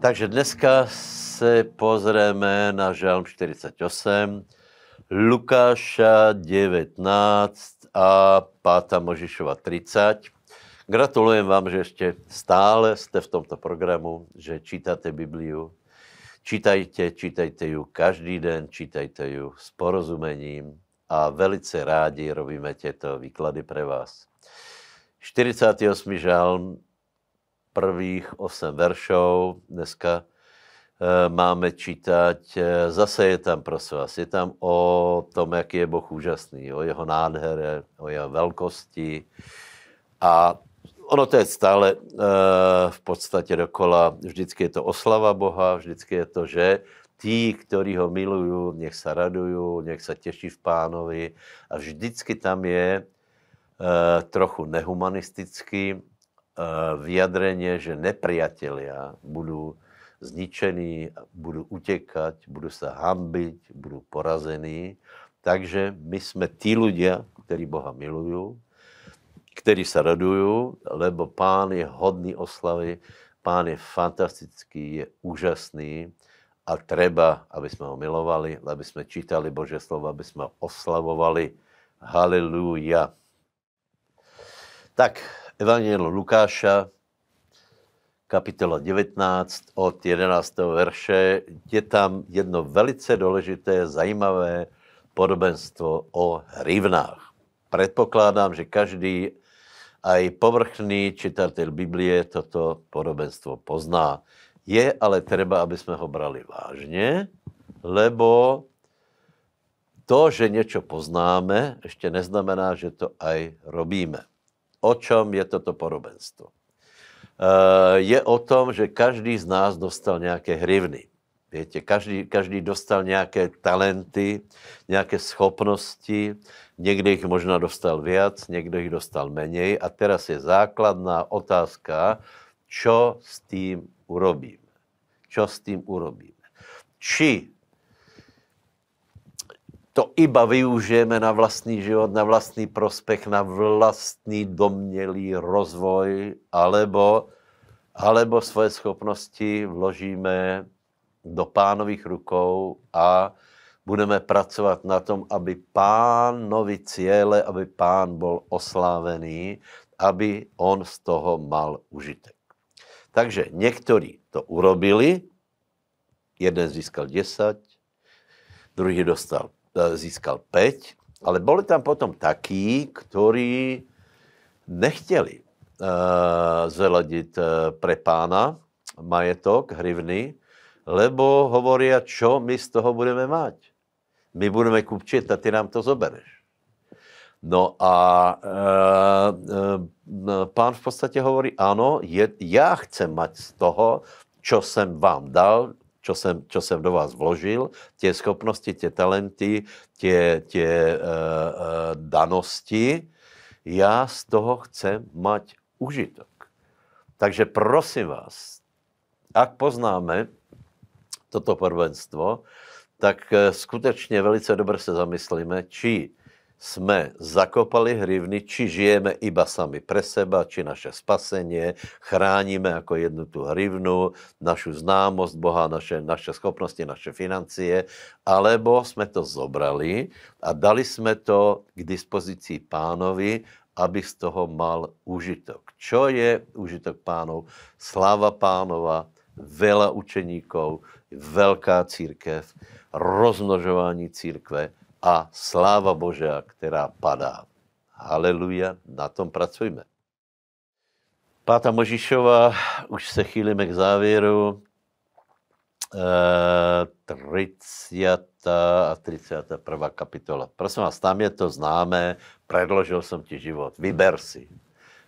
Takže dneska se pozrieme na Žalm 48, Lukáša 19 a 5. Možišova 30. Gratulujem vám, že ještě stále jste v tomto programu, že čítáte Bibliu. Čítajte, čítajte ju každý den, čítajte ju s porozumením a velice rádi robíme těto výklady pre vás. 48. žalm prvých 8 veršov. Dneska e, máme čítať, e, zase je tam, prosím vás, je tam o tom, jaký je Boh úžasný, o jeho nádhere, o jeho velkosti. A ono to je stále e, v podstatě dokola, vždycky je to oslava Boha, vždycky je to, že tí, ktorí ho milují, nech se radují, nech se těší v pánovi a vždycky tam je trochu nehumanistický, Eh, vyjadreně, že nepriatelia budou zničení, budou utěkat, budou se hambit, budou porazení. Takže my jsme tí ľudia, kteří Boha milují, kteří se radují, lebo pán je hodný oslavy, pán je fantastický, je úžasný a treba, aby jsme ho milovali, aby jsme čítali Bože slovo, aby jsme ho oslavovali. Haleluja. Tak, Evangelium Lukáša, kapitola 19 od 11. verše. Je tam jedno velice důležité, zajímavé podobenstvo o hrivnách. Předpokládám, že každý aj povrchný čitatel Biblie toto podobenstvo pozná. Je ale třeba, aby jsme ho brali vážně, lebo to, že něco poznáme, ještě neznamená, že to aj robíme. O čem je toto podobenstvo? Eh, je o tom, že každý z nás dostal nějaké hrivny. Víte, každý, každý dostal nějaké talenty, nějaké schopnosti, někde jich možná dostal viac, někdo jich dostal menej a teraz je základná otázka, čo s tím urobíme. Čo s tím urobíme. Či to iba využijeme na vlastní život, na vlastní prospech, na vlastní domělý rozvoj, alebo, alebo svoje schopnosti vložíme do pánových rukou a budeme pracovat na tom, aby pánovi cíle, aby pán byl oslávený, aby on z toho mal užitek. Takže někteří to urobili, jeden získal 10, druhý dostal získal 5, ale byli tam potom takí, kteří nechtěli uh, zveladit uh, pre pána majetok, hrivny, lebo hovorí, čo my z toho budeme mať. My budeme kupčit a ty nám to zobereš. No a e, e, pán v podstatě hovorí, ano, je, já chcem mať z toho, čo jsem vám dal, čo jsem, čo jsem do vás vložil, tě schopnosti, tě talenty, tě, tě uh, uh, danosti, já z toho chcem mať užitok. Takže prosím vás, ak poznáme toto prvenstvo, tak uh, skutečně velice dobře se zamyslíme, či jsme zakopali hrivny, či žijeme iba sami pre seba, či naše spasení, chráníme jako jednu tu hrivnu, našu známost Boha, naše, naše schopnosti, naše financie, alebo jsme to zobrali a dali jsme to k dispozici pánovi, aby z toho mal užitok. Čo je užitok pánov? Sláva pánova, veľa učeníkov, velká církev, rozmnožování církve, a sláva Božia, která padá. Haleluja, na tom pracujeme. Páta Možišova, už se chýlíme k závěru. E, 30. a 31. kapitola. Prosím vás, tam je to známé, predložil jsem ti život, vyber si.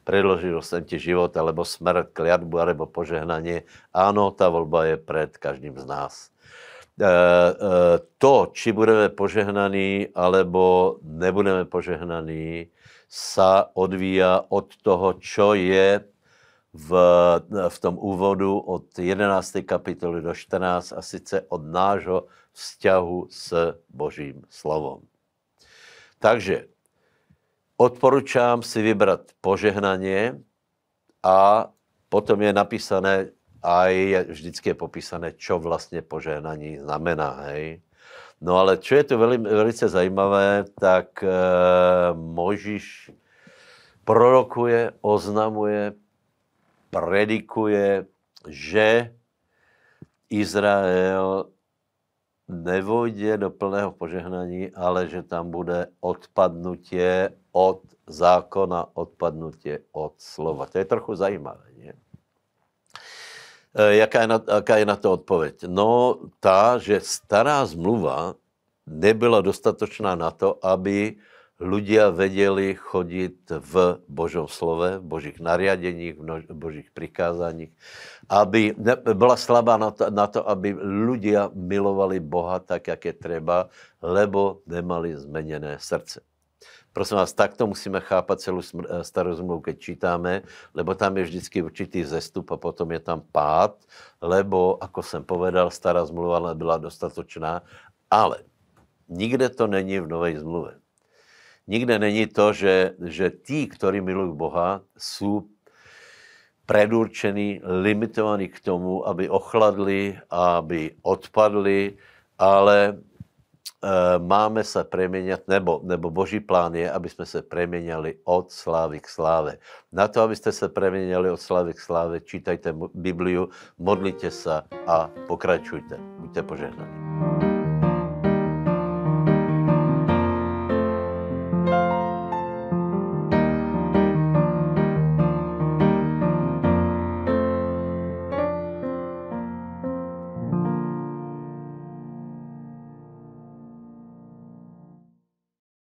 Predložil jsem ti život, alebo smrt, kliatbu, alebo požehnání. Ano, ta volba je před každým z nás. Eh, eh, to, či budeme požehnaní, alebo nebudeme požehnaní, sa odvíja od toho, čo je v, v tom úvodu od 11. kapitoly do 14 a sice od nášho vzťahu s Božím slovom. Takže odporučám si vybrat požehnanie a potom je napísané, a je, vždycky je popísané, čo vlastně požehnání znamená, hej. No ale čo je to veli, velice zajímavé, tak e, Možíš prorokuje, oznamuje, predikuje, že Izrael nevojde do plného požehnání, ale že tam bude odpadnutie od zákona, odpadnutie od slova. To je trochu zajímavé. Nie? E, jaká, je na, jaká je na to odpověď? No ta, že stará zmluva nebyla dostatočná na to, aby ľudia vedeli chodit v Božom slove, v Božích nariadeních, v Božích prikázaních, aby byla slabá na to, na to, aby ľudia milovali Boha tak, jak je treba, lebo nemali zmeněné srdce. Prosím vás, takto musíme chápat celou starou zmluvu, keď čítáme, lebo tam je vždycky určitý zestup a potom je tam pád, lebo, ako jsem povedal, stará zmluva nebyla dostatočná, ale nikde to není v nové zmluve. Nikde není to, že, že tí, ktorí milují Boha, jsou predurčení, limitovaní k tomu, aby ochladli, aby odpadli, ale máme se preměňat, nebo, nebo boží plán je, aby jsme se preměňali od slávy k sláve. Na to, abyste se preměňali od slávy k sláve, čítajte Bibliu, modlite se a pokračujte. Buďte požehnaní.